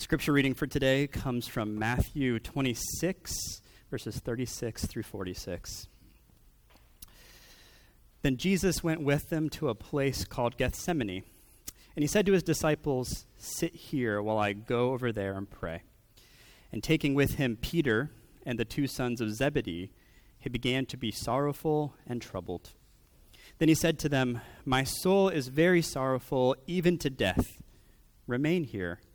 Scripture reading for today comes from Matthew 26, verses 36 through 46. Then Jesus went with them to a place called Gethsemane, and he said to his disciples, Sit here while I go over there and pray. And taking with him Peter and the two sons of Zebedee, he began to be sorrowful and troubled. Then he said to them, My soul is very sorrowful, even to death. Remain here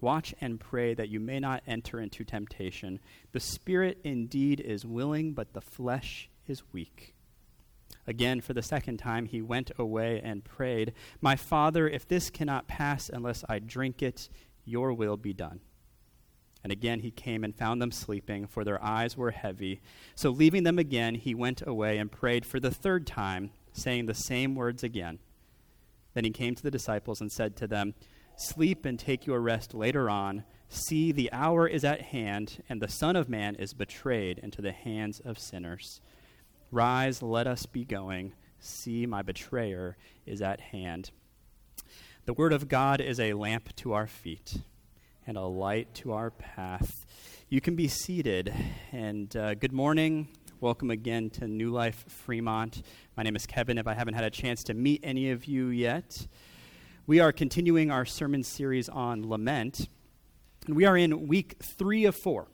Watch and pray that you may not enter into temptation. The spirit indeed is willing, but the flesh is weak. Again, for the second time, he went away and prayed, My Father, if this cannot pass unless I drink it, your will be done. And again he came and found them sleeping, for their eyes were heavy. So leaving them again, he went away and prayed for the third time, saying the same words again. Then he came to the disciples and said to them, Sleep and take your rest later on. See, the hour is at hand, and the Son of Man is betrayed into the hands of sinners. Rise, let us be going. See, my betrayer is at hand. The Word of God is a lamp to our feet and a light to our path. You can be seated, and uh, good morning. Welcome again to New Life Fremont. My name is Kevin. If I haven't had a chance to meet any of you yet, we are continuing our sermon series on lament, and we are in week three of four.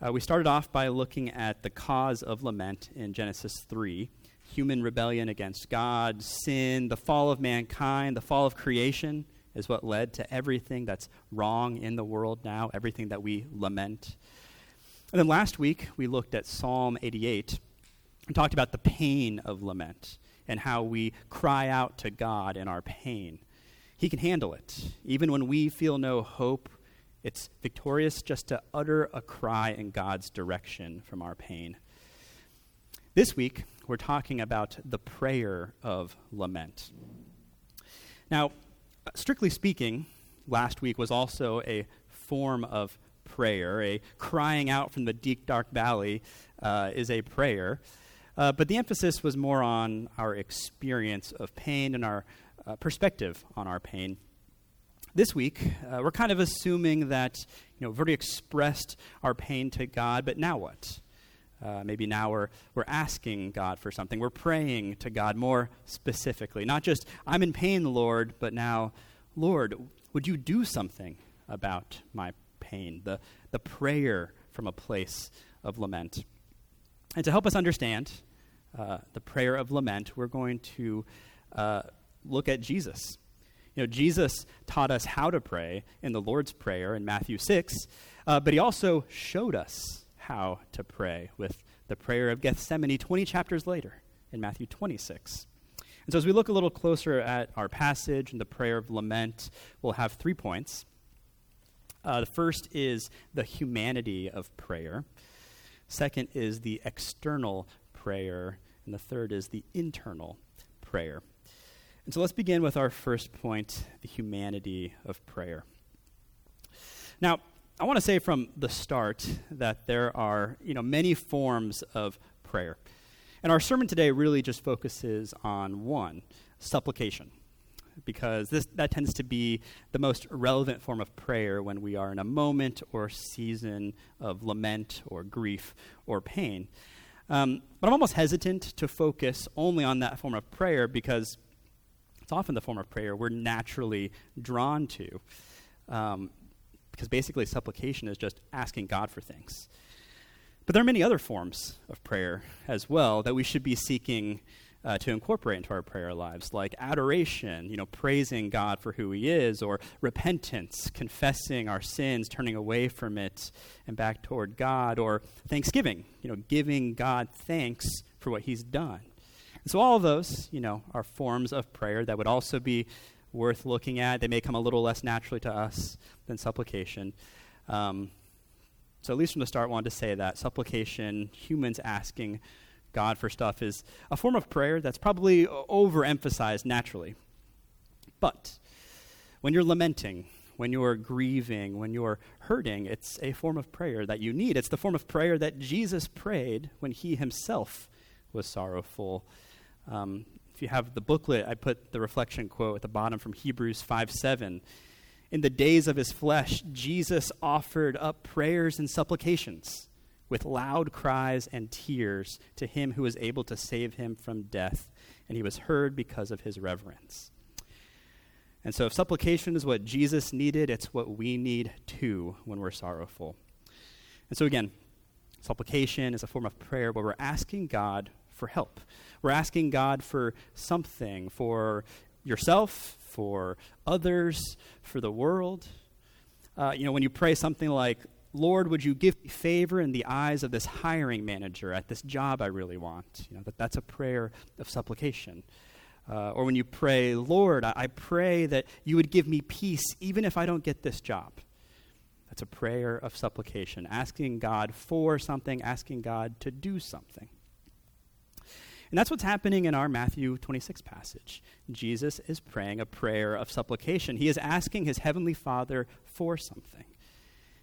Uh, we started off by looking at the cause of lament in Genesis 3 human rebellion against God, sin, the fall of mankind, the fall of creation is what led to everything that's wrong in the world now, everything that we lament. And then last week, we looked at Psalm 88 and talked about the pain of lament and how we cry out to God in our pain. He can handle it. Even when we feel no hope, it's victorious just to utter a cry in God's direction from our pain. This week, we're talking about the prayer of lament. Now, strictly speaking, last week was also a form of prayer. A crying out from the deep, dark valley uh, is a prayer. Uh, but the emphasis was more on our experience of pain and our uh, perspective on our pain. This week, uh, we're kind of assuming that you know, we've already expressed our pain to God, but now what? Uh, maybe now we're, we're asking God for something. We're praying to God more specifically. Not just, I'm in pain, Lord, but now, Lord, would you do something about my pain? The, the prayer from a place of lament. And to help us understand uh, the prayer of lament, we're going to uh, look at Jesus. You know, Jesus taught us how to pray in the Lord's Prayer in Matthew 6, uh, but he also showed us how to pray with the prayer of Gethsemane 20 chapters later in Matthew 26. And so, as we look a little closer at our passage and the prayer of lament, we'll have three points. Uh, the first is the humanity of prayer, second is the external prayer, and the third is the internal prayer. And so let's begin with our first point the humanity of prayer. Now, I want to say from the start that there are you know, many forms of prayer. And our sermon today really just focuses on one supplication, because this, that tends to be the most relevant form of prayer when we are in a moment or season of lament or grief or pain. Um, but I'm almost hesitant to focus only on that form of prayer because often the form of prayer we're naturally drawn to. Um, because basically, supplication is just asking God for things. But there are many other forms of prayer as well that we should be seeking uh, to incorporate into our prayer lives, like adoration, you know, praising God for who He is, or repentance, confessing our sins, turning away from it and back toward God, or thanksgiving, you know, giving God thanks for what He's done. And so all of those, you know, are forms of prayer that would also be worth looking at. They may come a little less naturally to us than supplication. Um, so at least from the start, I wanted to say that supplication, humans asking God for stuff is a form of prayer that's probably overemphasized naturally. But when you're lamenting, when you're grieving, when you're hurting, it's a form of prayer that you need. It's the form of prayer that Jesus prayed when he himself was sorrowful. Um, if you have the booklet, I put the reflection quote at the bottom from Hebrews 5 7. In the days of his flesh, Jesus offered up prayers and supplications with loud cries and tears to him who was able to save him from death, and he was heard because of his reverence. And so, if supplication is what Jesus needed, it's what we need too when we're sorrowful. And so, again, supplication is a form of prayer where we're asking God for help. We're asking God for something, for yourself, for others, for the world. Uh, you know, when you pray something like, Lord, would you give me favor in the eyes of this hiring manager at this job I really want? You know, that, that's a prayer of supplication. Uh, or when you pray, Lord, I, I pray that you would give me peace even if I don't get this job. That's a prayer of supplication, asking God for something, asking God to do something. And that's what's happening in our Matthew 26 passage. Jesus is praying a prayer of supplication. He is asking his heavenly Father for something.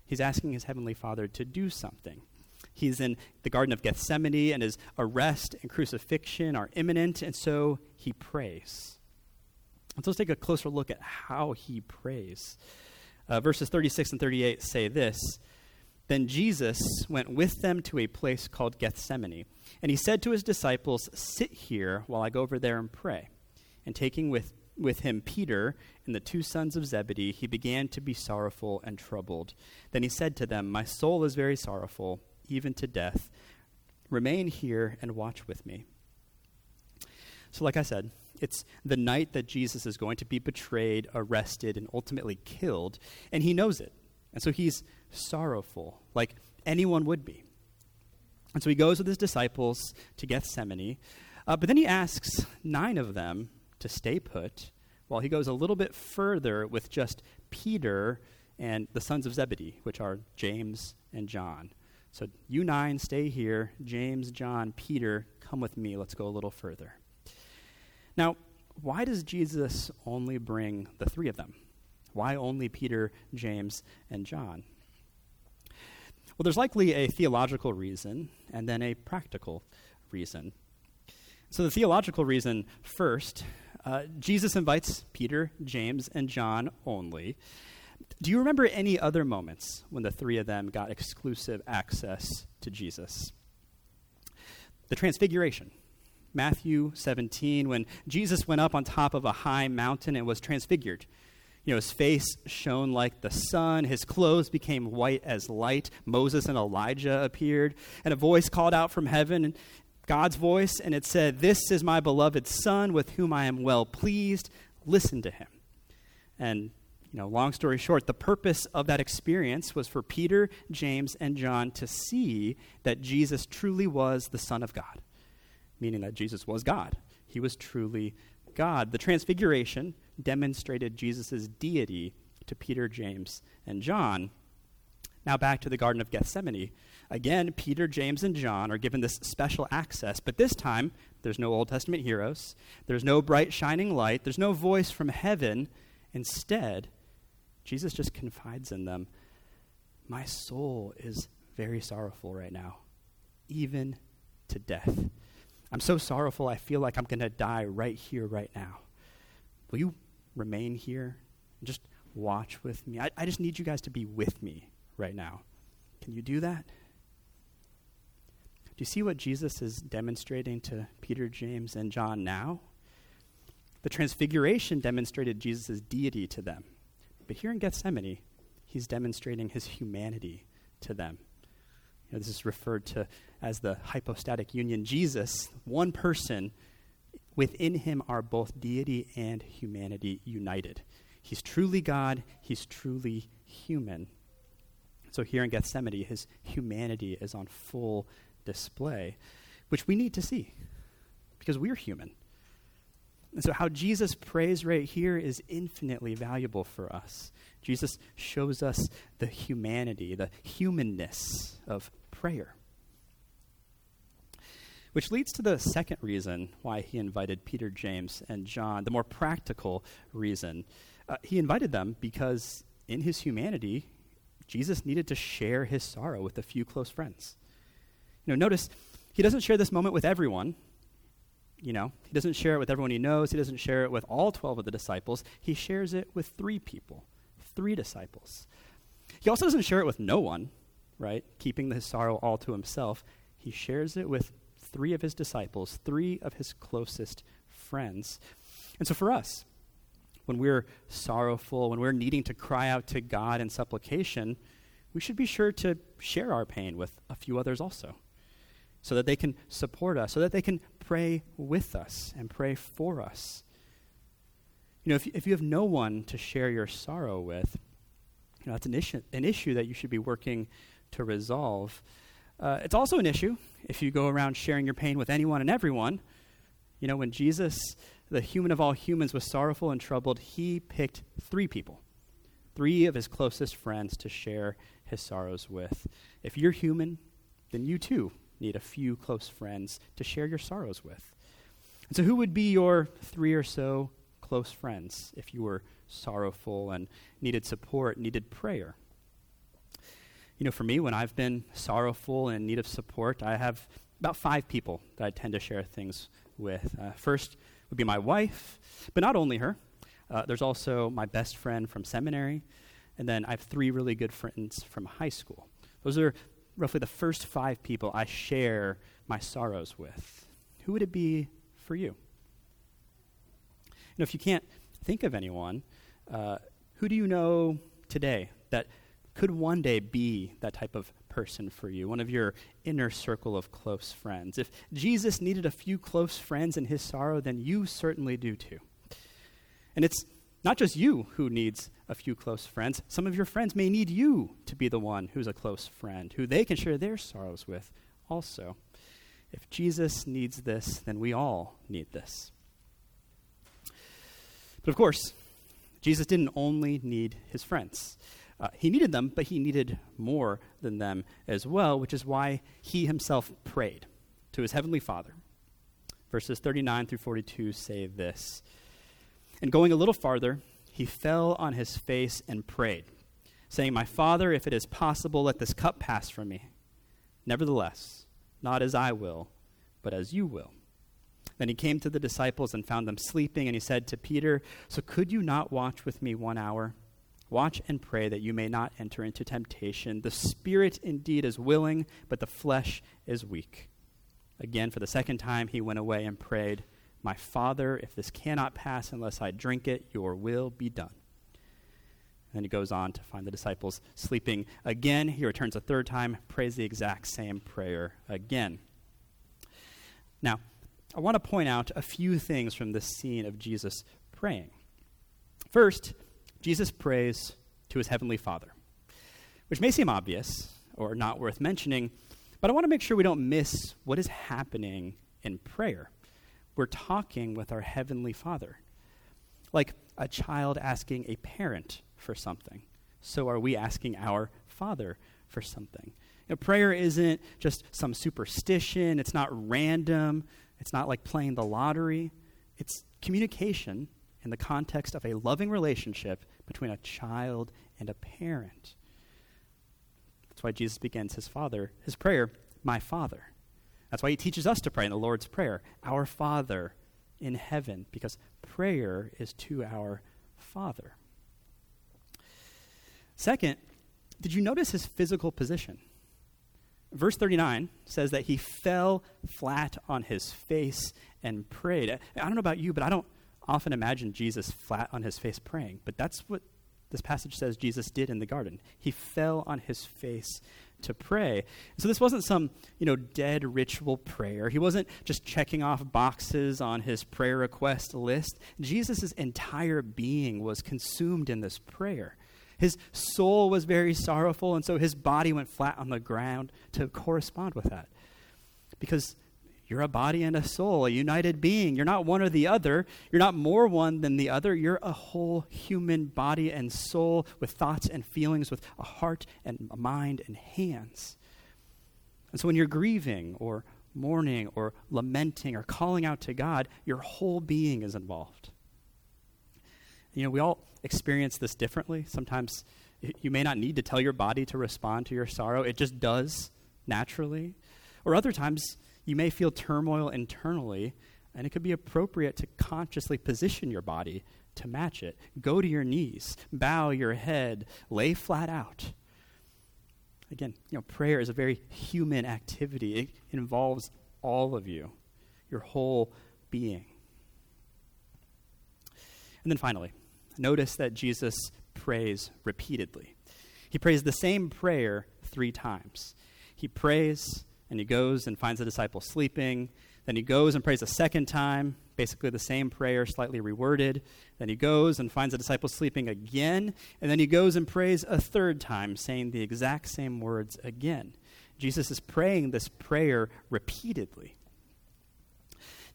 He's asking his heavenly Father to do something. He's in the Garden of Gethsemane, and his arrest and crucifixion are imminent, and so he prays. And so let's take a closer look at how he prays. Uh, verses 36 and 38 say this Then Jesus went with them to a place called Gethsemane, and he said to his disciples, Sit here while I go over there and pray. And taking with, with him Peter and the two sons of Zebedee, he began to be sorrowful and troubled. Then he said to them, My soul is very sorrowful even to death. Remain here and watch with me. So, like I said, it's the night that Jesus is going to be betrayed, arrested, and ultimately killed, and he knows it. And so he's sorrowful, like anyone would be. And so he goes with his disciples to Gethsemane, uh, but then he asks nine of them to stay put while he goes a little bit further with just Peter and the sons of Zebedee, which are James and John. So, you nine, stay here. James, John, Peter, come with me. Let's go a little further. Now, why does Jesus only bring the three of them? Why only Peter, James, and John? Well, there's likely a theological reason and then a practical reason. So, the theological reason first, uh, Jesus invites Peter, James, and John only do you remember any other moments when the three of them got exclusive access to Jesus? The Transfiguration. Matthew 17, when Jesus went up on top of a high mountain and was transfigured. You know, his face shone like the sun, his clothes became white as light. Moses and Elijah appeared, and a voice called out from heaven, God's voice, and it said, This is my beloved Son with whom I am well pleased. Listen to him. And you know, long story short, the purpose of that experience was for Peter, James, and John to see that Jesus truly was the Son of God, meaning that Jesus was God. He was truly God. The Transfiguration demonstrated Jesus' deity to Peter, James, and John. Now back to the Garden of Gethsemane. Again, Peter, James, and John are given this special access, but this time there's no Old Testament heroes, there's no bright shining light, there's no voice from heaven. Instead, Jesus just confides in them My soul is very sorrowful right now, even to death. I'm so sorrowful, I feel like I'm going to die right here, right now. Will you remain here just watch with me? I, I just need you guys to be with me right now. Can you do that? Do you see what Jesus is demonstrating to Peter, James, and John now? The transfiguration demonstrated Jesus' deity to them. But here in Gethsemane, he's demonstrating his humanity to them. You know, this is referred to as the hypostatic union. Jesus, one person, within him are both deity and humanity united. He's truly God, he's truly human. So here in Gethsemane, his humanity is on full display, which we need to see because we're human. And so, how Jesus prays right here is infinitely valuable for us. Jesus shows us the humanity, the humanness of prayer. Which leads to the second reason why he invited Peter, James, and John, the more practical reason. Uh, he invited them because in his humanity, Jesus needed to share his sorrow with a few close friends. You know, notice he doesn't share this moment with everyone. You know, he doesn't share it with everyone he knows. He doesn't share it with all 12 of the disciples. He shares it with three people, three disciples. He also doesn't share it with no one, right? Keeping his sorrow all to himself. He shares it with three of his disciples, three of his closest friends. And so for us, when we're sorrowful, when we're needing to cry out to God in supplication, we should be sure to share our pain with a few others also, so that they can support us, so that they can pray with us and pray for us. You know, if, if you have no one to share your sorrow with, you know, that's an issue, an issue that you should be working to resolve. Uh, it's also an issue if you go around sharing your pain with anyone and everyone. You know, when Jesus, the human of all humans, was sorrowful and troubled, he picked three people, three of his closest friends to share his sorrows with. If you're human, then you too need a few close friends to share your sorrows with. And so, who would be your three or so close friends if you were sorrowful and needed support, needed prayer? You know, for me, when I've been sorrowful and in need of support, I have about five people that I tend to share things with. Uh, first would be my wife, but not only her. Uh, there's also my best friend from seminary, and then I have three really good friends from high school. Those are roughly the first five people I share my sorrows with. Who would it be for you? You know, if you can't think of anyone, uh, who do you know today that could one day be that type of person for you, one of your inner circle of close friends. If Jesus needed a few close friends in his sorrow, then you certainly do too. And it's not just you who needs a few close friends. Some of your friends may need you to be the one who's a close friend, who they can share their sorrows with also. If Jesus needs this, then we all need this. But of course, Jesus didn't only need his friends. Uh, he needed them, but he needed more than them as well, which is why he himself prayed to his heavenly Father. Verses 39 through 42 say this And going a little farther, he fell on his face and prayed, saying, My Father, if it is possible, let this cup pass from me. Nevertheless, not as I will, but as you will. Then he came to the disciples and found them sleeping, and he said to Peter, So could you not watch with me one hour? Watch and pray that you may not enter into temptation. The spirit indeed is willing, but the flesh is weak. Again, for the second time, he went away and prayed, My Father, if this cannot pass unless I drink it, your will be done. And he goes on to find the disciples sleeping again. He returns a third time, prays the exact same prayer again. Now, I want to point out a few things from this scene of Jesus praying. First, Jesus prays to his heavenly Father, which may seem obvious or not worth mentioning, but I want to make sure we don't miss what is happening in prayer. We're talking with our heavenly Father, like a child asking a parent for something. So are we asking our Father for something. You know, prayer isn't just some superstition, it's not random, it's not like playing the lottery. It's communication in the context of a loving relationship between a child and a parent. That's why Jesus begins his father, his prayer, my Father. That's why he teaches us to pray in the Lord's Prayer, our Father in heaven, because prayer is to our Father. Second, did you notice his physical position? Verse 39 says that he fell flat on his face and prayed. I don't know about you, but I don't often imagine Jesus flat on his face praying, but that's what this passage says Jesus did in the garden. He fell on his face to pray. So this wasn't some, you know, dead ritual prayer. He wasn't just checking off boxes on his prayer request list. Jesus' entire being was consumed in this prayer. His soul was very sorrowful, and so his body went flat on the ground to correspond with that. Because you're a body and a soul, a united being. You're not one or the other. You're not more one than the other. You're a whole human body and soul with thoughts and feelings, with a heart and a mind and hands. And so when you're grieving or mourning or lamenting or calling out to God, your whole being is involved. You know, we all experience this differently. Sometimes you may not need to tell your body to respond to your sorrow, it just does naturally. Or other times, you may feel turmoil internally, and it could be appropriate to consciously position your body to match it. Go to your knees, bow your head, lay flat out. Again, you know, prayer is a very human activity. It involves all of you, your whole being. And then finally, notice that Jesus prays repeatedly. He prays the same prayer three times. He prays, and he goes and finds the disciples sleeping. Then he goes and prays a second time, basically the same prayer, slightly reworded. Then he goes and finds the disciples sleeping again. And then he goes and prays a third time, saying the exact same words again. Jesus is praying this prayer repeatedly.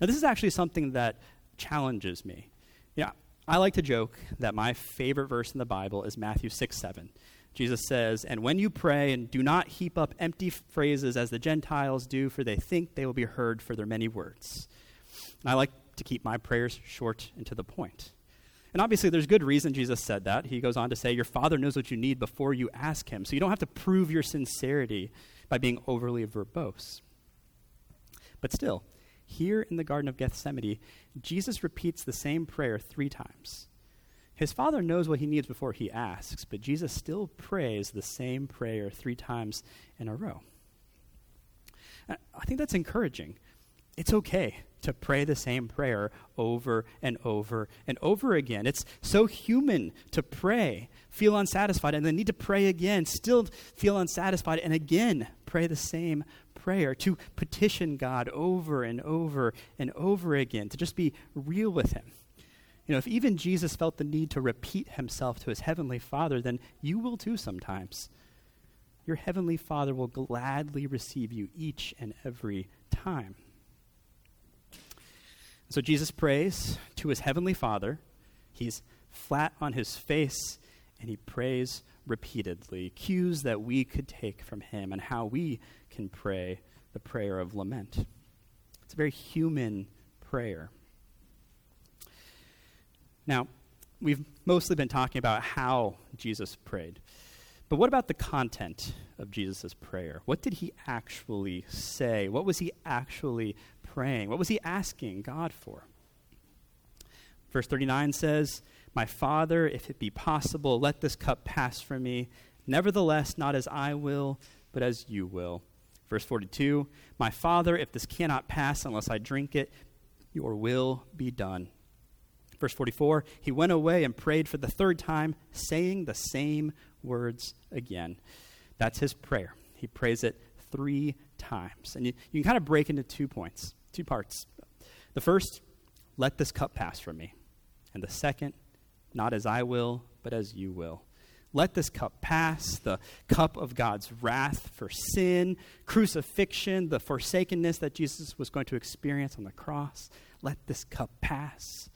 Now, this is actually something that challenges me. Yeah, I like to joke that my favorite verse in the Bible is Matthew 6 7. Jesus says, And when you pray, and do not heap up empty phrases as the Gentiles do, for they think they will be heard for their many words. And I like to keep my prayers short and to the point. And obviously, there's good reason Jesus said that. He goes on to say, Your Father knows what you need before you ask Him. So you don't have to prove your sincerity by being overly verbose. But still, here in the Garden of Gethsemane, Jesus repeats the same prayer three times. His father knows what he needs before he asks, but Jesus still prays the same prayer three times in a row. I think that's encouraging. It's okay to pray the same prayer over and over and over again. It's so human to pray, feel unsatisfied, and then need to pray again, still feel unsatisfied, and again pray the same prayer, to petition God over and over and over again, to just be real with Him. You know, if even Jesus felt the need to repeat himself to his heavenly Father, then you will too sometimes. Your heavenly Father will gladly receive you each and every time. So Jesus prays to his heavenly Father. He's flat on his face and he prays repeatedly. Cues that we could take from him and how we can pray the prayer of lament. It's a very human prayer. Now, we've mostly been talking about how Jesus prayed. But what about the content of Jesus' prayer? What did he actually say? What was he actually praying? What was he asking God for? Verse 39 says, My Father, if it be possible, let this cup pass from me. Nevertheless, not as I will, but as you will. Verse 42 My Father, if this cannot pass unless I drink it, your will be done. Verse 44 He went away and prayed for the third time, saying the same words again. That's his prayer. He prays it three times. And you, you can kind of break into two points, two parts. The first, let this cup pass from me. And the second, not as I will, but as you will. Let this cup pass, the cup of God's wrath for sin, crucifixion, the forsakenness that Jesus was going to experience on the cross. Let this cup pass.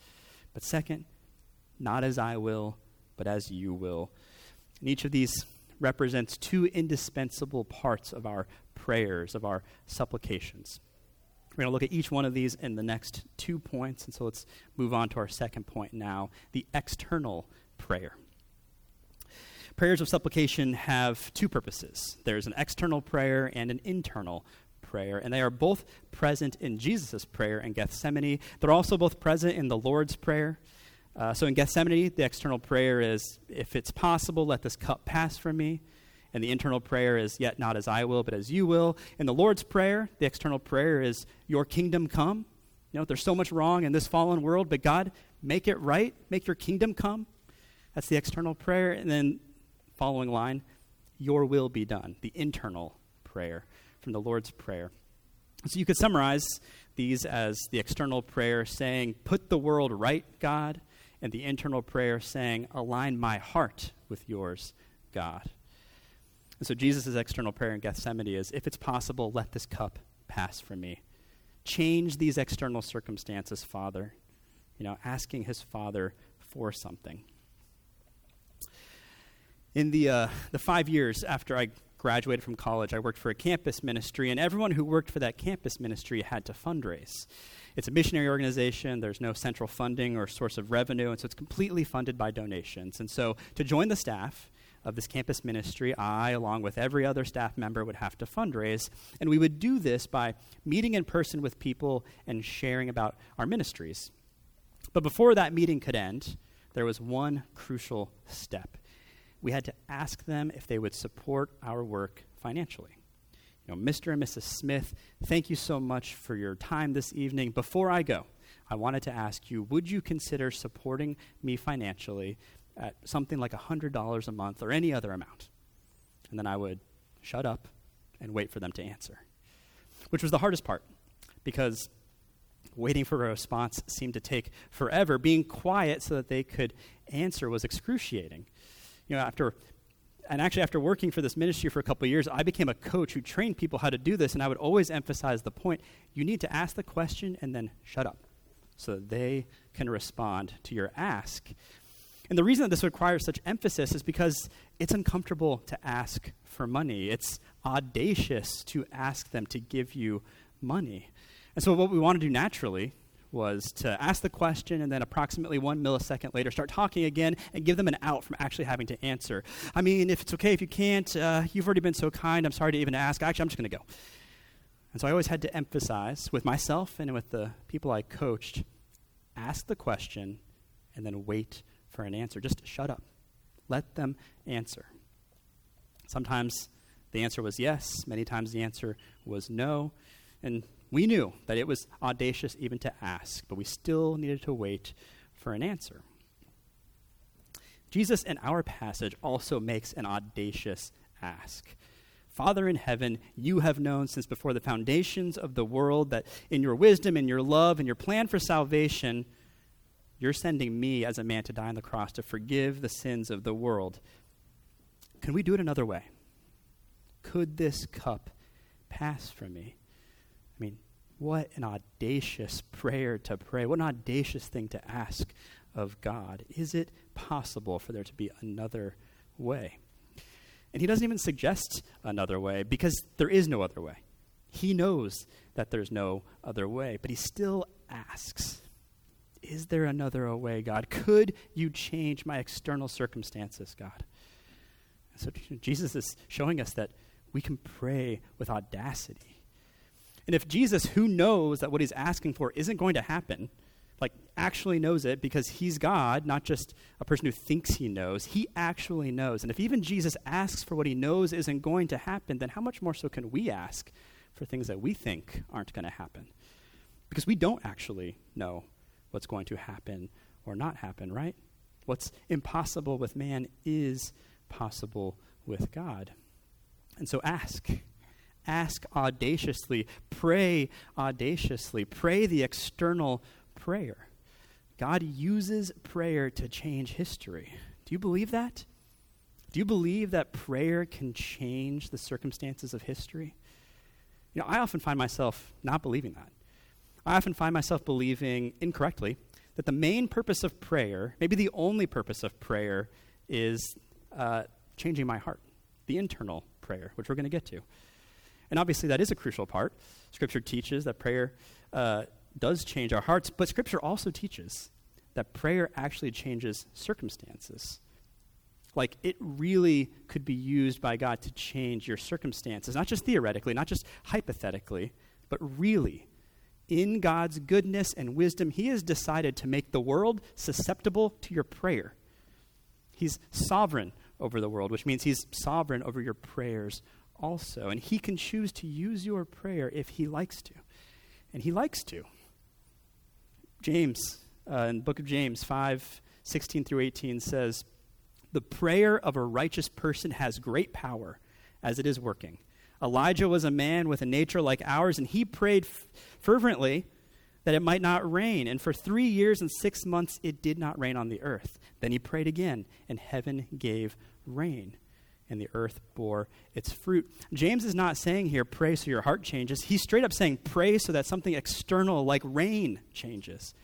But second, not as I will, but as you will. And each of these represents two indispensable parts of our prayers, of our supplications. We're going to look at each one of these in the next two points. And so let's move on to our second point now the external prayer. Prayers of supplication have two purposes there's an external prayer and an internal prayer, and they are both present in Jesus' prayer in Gethsemane. They're also both present in the Lord's Prayer. Uh, so in Gethsemane, the external prayer is, If it's possible, let this cup pass from me. And the internal prayer is, Yet not as I will, but as you will. In the Lord's Prayer, the external prayer is, Your kingdom come. You know, there's so much wrong in this fallen world, but God, make it right. Make your kingdom come. That's the external prayer. And then, following line, Your will be done, the internal prayer from the Lord's Prayer. So you could summarize these as the external prayer saying, Put the world right, God, and the internal prayer saying, Align my heart with yours, God. And so Jesus' external prayer in Gethsemane is, If it's possible, let this cup pass from me. Change these external circumstances, Father. You know, asking his Father for something. In the, uh, the five years after I graduated from college, I worked for a campus ministry, and everyone who worked for that campus ministry had to fundraise. It's a missionary organization, there's no central funding or source of revenue, and so it's completely funded by donations. And so to join the staff, of this campus ministry, I, along with every other staff member, would have to fundraise. And we would do this by meeting in person with people and sharing about our ministries. But before that meeting could end, there was one crucial step. We had to ask them if they would support our work financially. You know, Mr. and Mrs. Smith, thank you so much for your time this evening. Before I go, I wanted to ask you would you consider supporting me financially at something like $100 a month or any other amount? And then I would shut up and wait for them to answer, which was the hardest part because waiting for a response seemed to take forever. Being quiet so that they could answer was excruciating. You know, after and actually after working for this ministry for a couple years, I became a coach who trained people how to do this, and I would always emphasize the point: you need to ask the question and then shut up, so that they can respond to your ask. And the reason that this requires such emphasis is because it's uncomfortable to ask for money. It's audacious to ask them to give you money. And so, what we want to do naturally was to ask the question and then approximately one millisecond later start talking again and give them an out from actually having to answer. I mean, if it's okay, if you can't, uh, you've already been so kind, I'm sorry to even ask. Actually, I'm just going to go. And so I always had to emphasize with myself and with the people I coached ask the question and then wait for an answer. Just shut up. Let them answer. Sometimes the answer was yes, many times the answer was no. And we knew that it was audacious even to ask, but we still needed to wait for an answer. Jesus in our passage also makes an audacious ask. Father in heaven, you have known since before the foundations of the world that in your wisdom, in your love, and your plan for salvation, you're sending me as a man to die on the cross to forgive the sins of the world. Can we do it another way? Could this cup pass from me? What an audacious prayer to pray. What an audacious thing to ask of God. Is it possible for there to be another way? And he doesn't even suggest another way because there is no other way. He knows that there's no other way, but he still asks Is there another way, God? Could you change my external circumstances, God? so Jesus is showing us that we can pray with audacity and if Jesus, who knows that what he's asking for isn't going to happen, like actually knows it because he's God, not just a person who thinks he knows, he actually knows. And if even Jesus asks for what he knows isn't going to happen, then how much more so can we ask for things that we think aren't going to happen? Because we don't actually know what's going to happen or not happen, right? What's impossible with man is possible with God. And so ask ask audaciously, pray audaciously, pray the external prayer. God uses prayer to change history. Do you believe that? Do you believe that prayer can change the circumstances of history? You know, I often find myself not believing that. I often find myself believing incorrectly that the main purpose of prayer, maybe the only purpose of prayer, is uh, changing my heart, the internal prayer, which we're going to get to. And obviously, that is a crucial part. Scripture teaches that prayer uh, does change our hearts, but Scripture also teaches that prayer actually changes circumstances. Like, it really could be used by God to change your circumstances, not just theoretically, not just hypothetically, but really. In God's goodness and wisdom, He has decided to make the world susceptible to your prayer. He's sovereign over the world, which means He's sovereign over your prayers also. And he can choose to use your prayer if he likes to. And he likes to. James, uh, in the book of James 5 16 through 18 says, The prayer of a righteous person has great power as it is working. Elijah was a man with a nature like ours, and he prayed f- fervently that it might not rain. And for three years and six months, it did not rain on the earth. Then he prayed again, and heaven gave rain and the earth bore its fruit. James is not saying here, pray so your heart changes. He's straight up saying, pray so that something external like rain changes.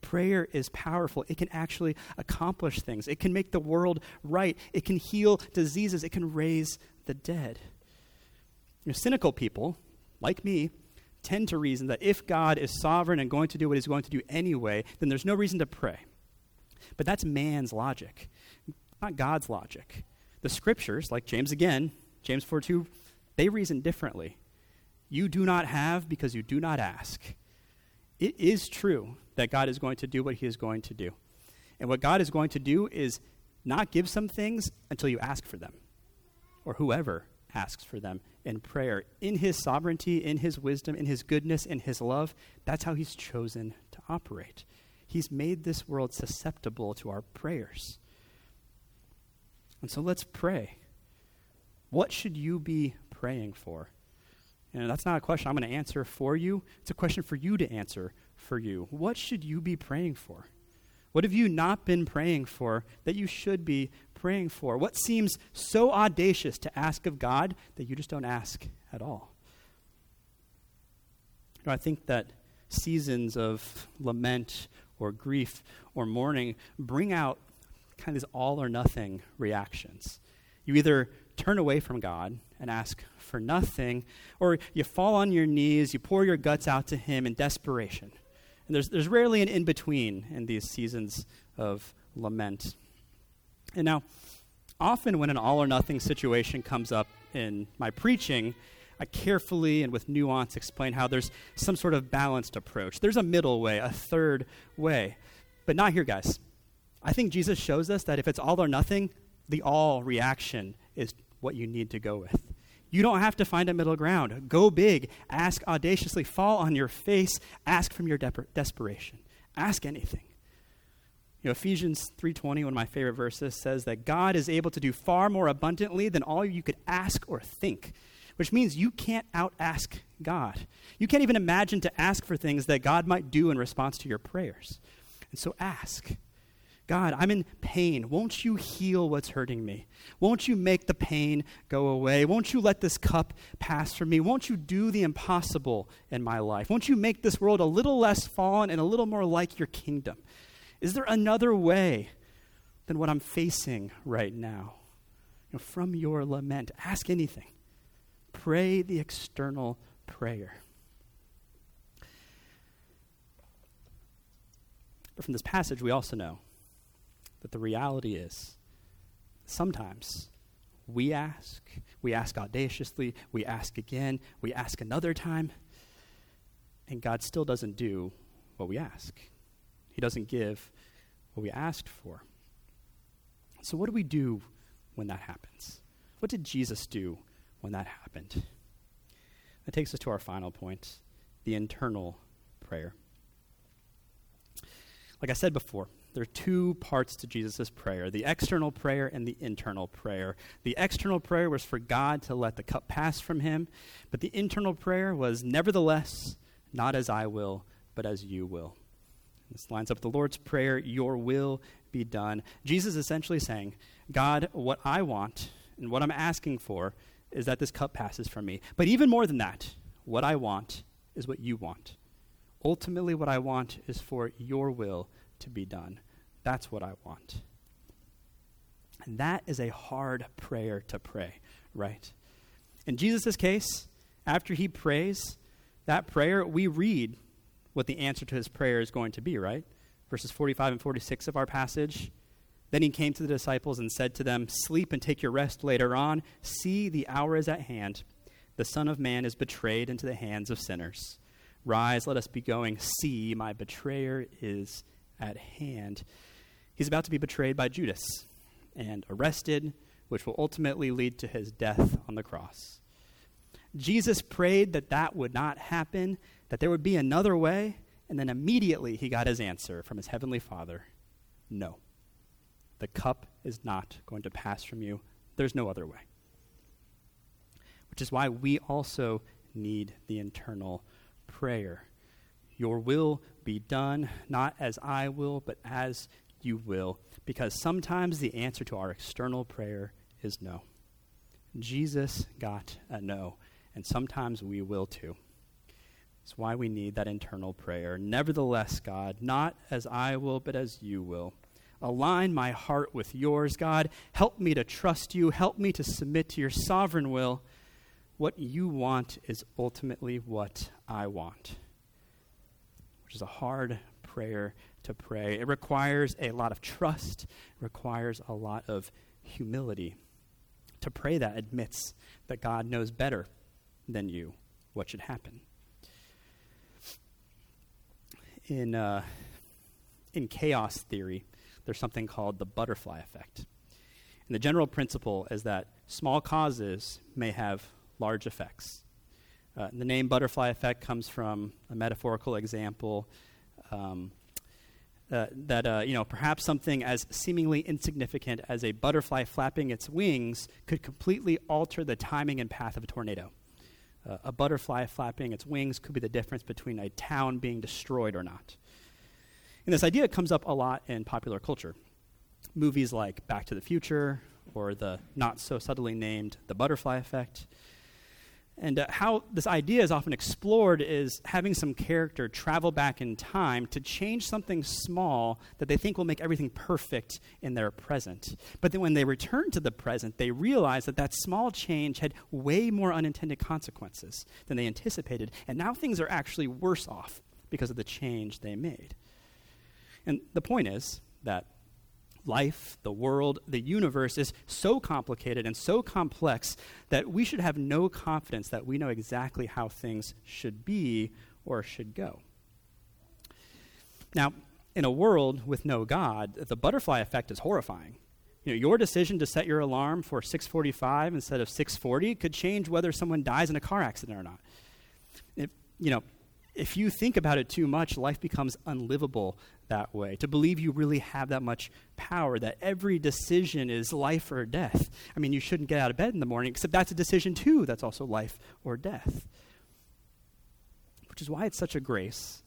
Prayer is powerful. It can actually accomplish things. It can make the world right. It can heal diseases. It can raise the dead. You know, cynical people, like me, tend to reason that if God is sovereign and going to do what he's going to do anyway, then there's no reason to pray. But that's man's logic, not God's logic. The scriptures, like James again, James 4 2, they reason differently. You do not have because you do not ask. It is true that God is going to do what he is going to do. And what God is going to do is not give some things until you ask for them, or whoever asks for them in prayer. In his sovereignty, in his wisdom, in his goodness, in his love, that's how he's chosen to operate. He's made this world susceptible to our prayers. And so let's pray. What should you be praying for? And that's not a question I'm going to answer for you. It's a question for you to answer for you. What should you be praying for? What have you not been praying for that you should be praying for? What seems so audacious to ask of God that you just don't ask at all? You know, I think that seasons of lament or grief or mourning bring out kind of these all or nothing reactions. You either turn away from God and ask for nothing, or you fall on your knees, you pour your guts out to Him in desperation. And there's, there's rarely an in between in these seasons of lament. And now, often when an all or nothing situation comes up in my preaching, I carefully and with nuance explain how there's some sort of balanced approach. There's a middle way, a third way. But not here, guys. I think Jesus shows us that if it's all or nothing, the all reaction is what you need to go with. You don't have to find a middle ground. Go big. Ask audaciously. Fall on your face. Ask from your de- desperation. Ask anything. You know, Ephesians 3:20, one of my favorite verses, says that God is able to do far more abundantly than all you could ask or think, which means you can't out ask God. You can't even imagine to ask for things that God might do in response to your prayers. And so ask. God, I'm in pain. Won't you heal what's hurting me? Won't you make the pain go away? Won't you let this cup pass from me? Won't you do the impossible in my life? Won't you make this world a little less fallen and a little more like your kingdom? Is there another way than what I'm facing right now? You know, from your lament, ask anything. Pray the external prayer. But from this passage, we also know that the reality is sometimes we ask, we ask audaciously, we ask again, we ask another time, and God still doesn't do what we ask. He doesn't give what we asked for. So, what do we do when that happens? What did Jesus do when that happened? That takes us to our final point the internal prayer. Like I said before, there are two parts to Jesus' prayer the external prayer and the internal prayer. The external prayer was for God to let the cup pass from him, but the internal prayer was, Nevertheless, not as I will, but as you will. This lines up the Lord's Prayer, Your will be done. Jesus is essentially saying, God, what I want and what I'm asking for is that this cup passes from me. But even more than that, what I want is what you want. Ultimately, what I want is for your will to be done. That's what I want. And that is a hard prayer to pray, right? In Jesus' case, after he prays that prayer, we read what the answer to his prayer is going to be, right? Verses 45 and 46 of our passage. Then he came to the disciples and said to them, Sleep and take your rest later on. See, the hour is at hand. The Son of Man is betrayed into the hands of sinners. Rise, let us be going. See, my betrayer is at hand. He's about to be betrayed by Judas and arrested, which will ultimately lead to his death on the cross. Jesus prayed that that would not happen, that there would be another way, and then immediately he got his answer from his heavenly Father no. The cup is not going to pass from you. There's no other way. Which is why we also need the internal prayer. Your will be done, not as I will, but as you will. Because sometimes the answer to our external prayer is no. Jesus got a no, and sometimes we will too. It's why we need that internal prayer. Nevertheless, God, not as I will, but as you will. Align my heart with yours, God. Help me to trust you. Help me to submit to your sovereign will. what you want is ultimately what I want, which is a hard prayer to pray. It requires a lot of trust, requires a lot of humility. To pray that admits that God knows better than you what should happen. In, uh, in chaos theory, there's something called the butterfly effect. And the general principle is that small causes may have large effects. Uh, the name butterfly effect comes from a metaphorical example um, uh, that uh, you know perhaps something as seemingly insignificant as a butterfly flapping its wings could completely alter the timing and path of a tornado. Uh, a butterfly flapping its wings could be the difference between a town being destroyed or not. And this idea comes up a lot in popular culture. Movies like Back to the Future or the not so subtly named The Butterfly Effect and uh, how this idea is often explored is having some character travel back in time to change something small that they think will make everything perfect in their present. But then when they return to the present, they realize that that small change had way more unintended consequences than they anticipated. And now things are actually worse off because of the change they made. And the point is that life, the world, the universe is so complicated and so complex that we should have no confidence that we know exactly how things should be or should go. Now, in a world with no God, the butterfly effect is horrifying. You know, your decision to set your alarm for 6:45 instead of 6:40 could change whether someone dies in a car accident or not. If, you know, if you think about it too much, life becomes unlivable that way. To believe you really have that much power, that every decision is life or death. I mean, you shouldn't get out of bed in the morning, except that's a decision too, that's also life or death. Which is why it's such a grace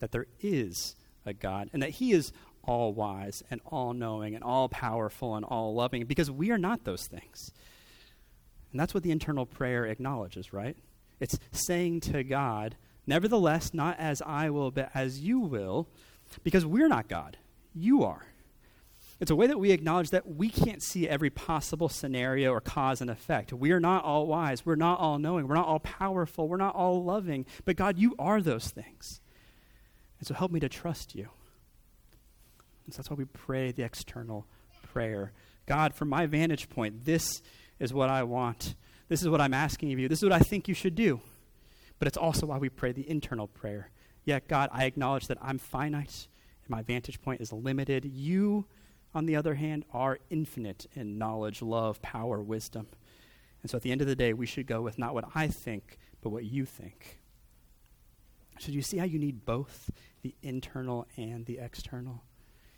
that there is a God and that He is all wise and all knowing and all powerful and all loving, because we are not those things. And that's what the internal prayer acknowledges, right? It's saying to God, Nevertheless, not as I will, but as you will, because we're not God. You are. It's a way that we acknowledge that we can't see every possible scenario or cause and effect. We are not all wise. We're not all knowing. We're not all powerful. We're not all loving. But God, you are those things. And so help me to trust you. And so that's why we pray the external prayer. God, from my vantage point, this is what I want. This is what I'm asking of you. This is what I think you should do. But it's also why we pray the internal prayer. Yet, God, I acknowledge that I'm finite and my vantage point is limited. You, on the other hand, are infinite in knowledge, love, power, wisdom. And so at the end of the day, we should go with not what I think, but what you think. So, do you see how you need both the internal and the external?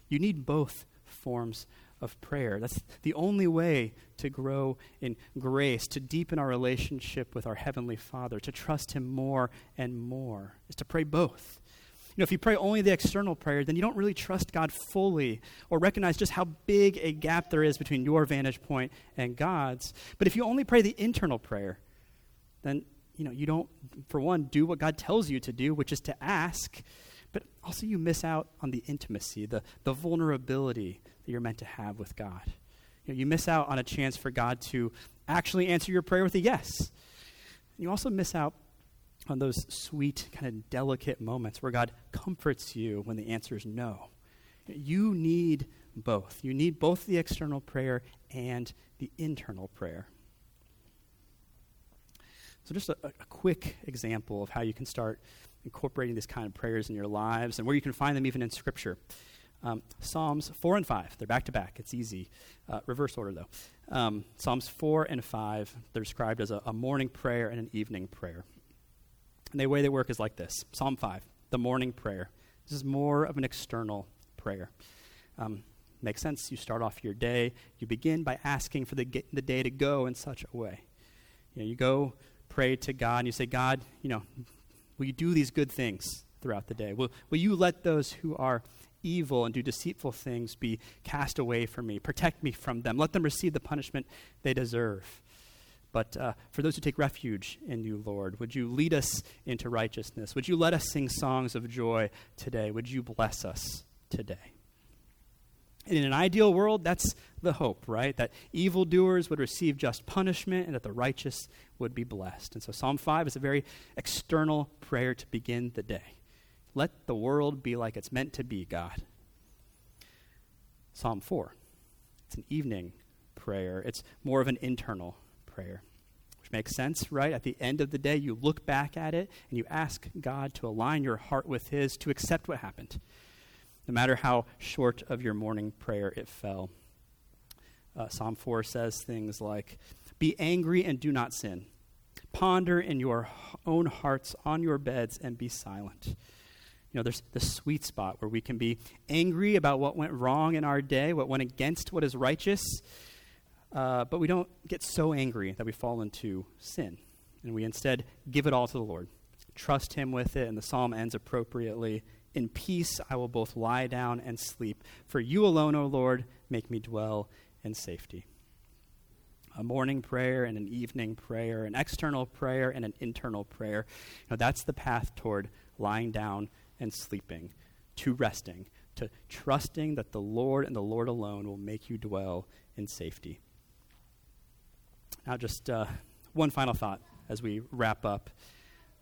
You need both forms of prayer. That's the only way to grow in grace, to deepen our relationship with our Heavenly Father, to trust Him more and more, is to pray both. You know, if you pray only the external prayer, then you don't really trust God fully or recognize just how big a gap there is between your vantage point and God's. But if you only pray the internal prayer, then you know, you don't for one do what God tells you to do, which is to ask, but also you miss out on the intimacy, the, the vulnerability that you're meant to have with God. You, know, you miss out on a chance for God to actually answer your prayer with a yes. You also miss out on those sweet, kind of delicate moments where God comforts you when the answer is no. You need both. You need both the external prayer and the internal prayer. So, just a, a, quick example of how you can start incorporating these kind of prayers in your lives and where you can find them even in Scripture. Um, Psalms 4 and 5, they're back to back. It's easy. Uh, reverse order, though. Um, Psalms 4 and 5, they're described as a, a, morning prayer and an evening prayer. And the way they work is like this Psalm 5, the morning prayer. This is more of an external prayer. Um, makes sense. You start off your day, you begin by asking for the, the day to go in such a way. You, know, you go pray to God and you say, God, you know, will you do these good things throughout the day? Will, will you let those who are evil and do deceitful things be cast away from me. Protect me from them. Let them receive the punishment they deserve. But uh, for those who take refuge in you, Lord, would you lead us into righteousness? Would you let us sing songs of joy today? Would you bless us today? In an ideal world, that's the hope, right? That evildoers would receive just punishment and that the righteous would be blessed. And so Psalm 5 is a very external prayer to begin the day. Let the world be like it's meant to be, God. Psalm 4. It's an evening prayer, it's more of an internal prayer, which makes sense, right? At the end of the day, you look back at it and you ask God to align your heart with His, to accept what happened, no matter how short of your morning prayer it fell. Uh, Psalm 4 says things like, Be angry and do not sin. Ponder in your own hearts on your beds and be silent you know, there's the sweet spot where we can be angry about what went wrong in our day, what went against what is righteous, uh, but we don't get so angry that we fall into sin. And we instead give it all to the Lord, trust Him with it, and the psalm ends appropriately. In peace I will both lie down and sleep. For you alone, O Lord, make me dwell in safety. A morning prayer and an evening prayer, an external prayer and an internal prayer. You know, that's the path toward lying down and sleeping, to resting, to trusting that the Lord and the Lord alone will make you dwell in safety. Now, just uh, one final thought as we wrap up.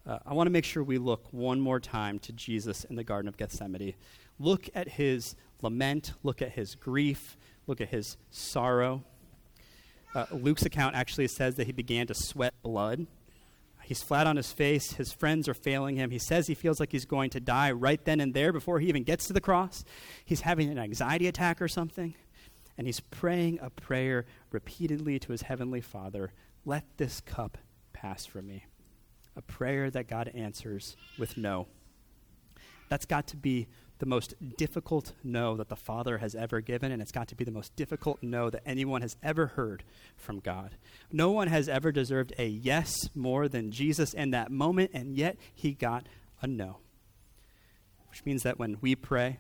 Uh, I want to make sure we look one more time to Jesus in the Garden of Gethsemane. Look at his lament, look at his grief, look at his sorrow. Uh, Luke's account actually says that he began to sweat blood. He's flat on his face. His friends are failing him. He says he feels like he's going to die right then and there before he even gets to the cross. He's having an anxiety attack or something. And he's praying a prayer repeatedly to his heavenly Father Let this cup pass from me. A prayer that God answers with no. That's got to be the most difficult no that the Father has ever given, and it's got to be the most difficult no that anyone has ever heard from God. No one has ever deserved a yes more than Jesus in that moment, and yet he got a no. Which means that when we pray,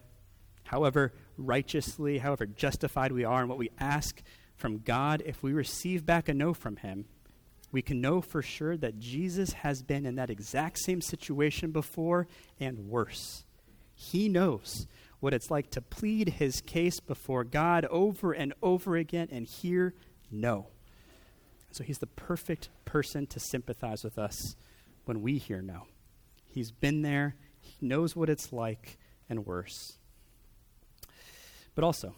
however righteously, however justified we are in what we ask from God, if we receive back a no from him, we can know for sure that Jesus has been in that exact same situation before and worse. He knows what it's like to plead his case before God over and over again and hear no. So he's the perfect person to sympathize with us when we hear no. He's been there, he knows what it's like, and worse. But also,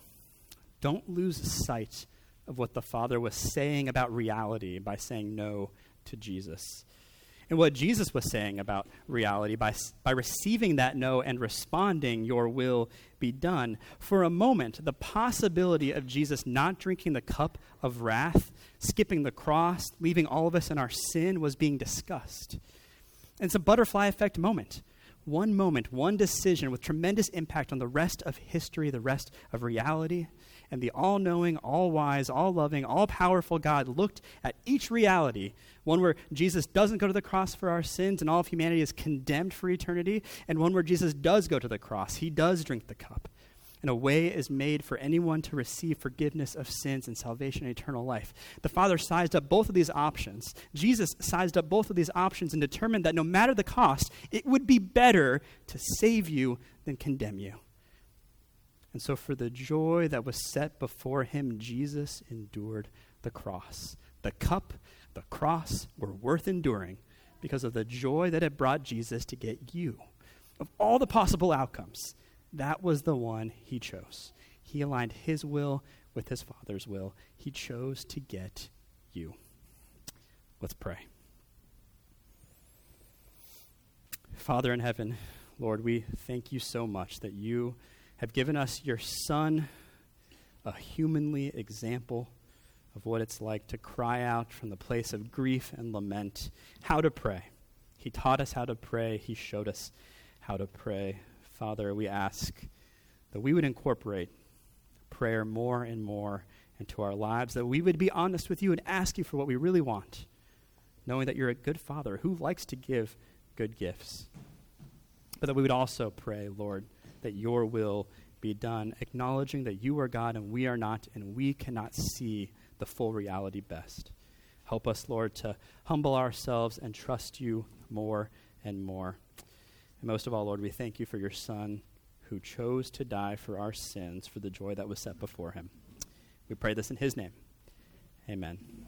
don't lose sight of what the Father was saying about reality by saying no to Jesus and what Jesus was saying about reality by, by receiving that no and responding, Your will be done. For a moment, the possibility of Jesus not drinking the cup of wrath, skipping the cross, leaving all of us in our sin was being discussed. And it's a butterfly effect moment. One moment, one decision with tremendous impact on the rest of history, the rest of reality and the all knowing, all wise, all loving, all powerful God looked at each reality one where Jesus doesn't go to the cross for our sins and all of humanity is condemned for eternity, and one where Jesus does go to the cross. He does drink the cup. And a way is made for anyone to receive forgiveness of sins and salvation and eternal life. The Father sized up both of these options. Jesus sized up both of these options and determined that no matter the cost, it would be better to save you than condemn you. And so, for the joy that was set before him, Jesus endured the cross. The cup, the cross were worth enduring because of the joy that it brought Jesus to get you. Of all the possible outcomes, that was the one he chose. He aligned his will with his Father's will. He chose to get you. Let's pray. Father in heaven, Lord, we thank you so much that you have given us your Son, a humanly example of what it's like to cry out from the place of grief and lament, how to pray. He taught us how to pray, He showed us how to pray. Father, we ask that we would incorporate prayer more and more into our lives, that we would be honest with you and ask you for what we really want, knowing that you're a good Father who likes to give good gifts. But that we would also pray, Lord that your will be done, acknowledging that you are God and we are not, and we cannot see the full reality best. Help us, Lord, to humble ourselves and trust you more and more. And most of all, Lord, we thank you for your Son who chose to die for our sins for the joy that was set before him. We pray this in his name. Amen.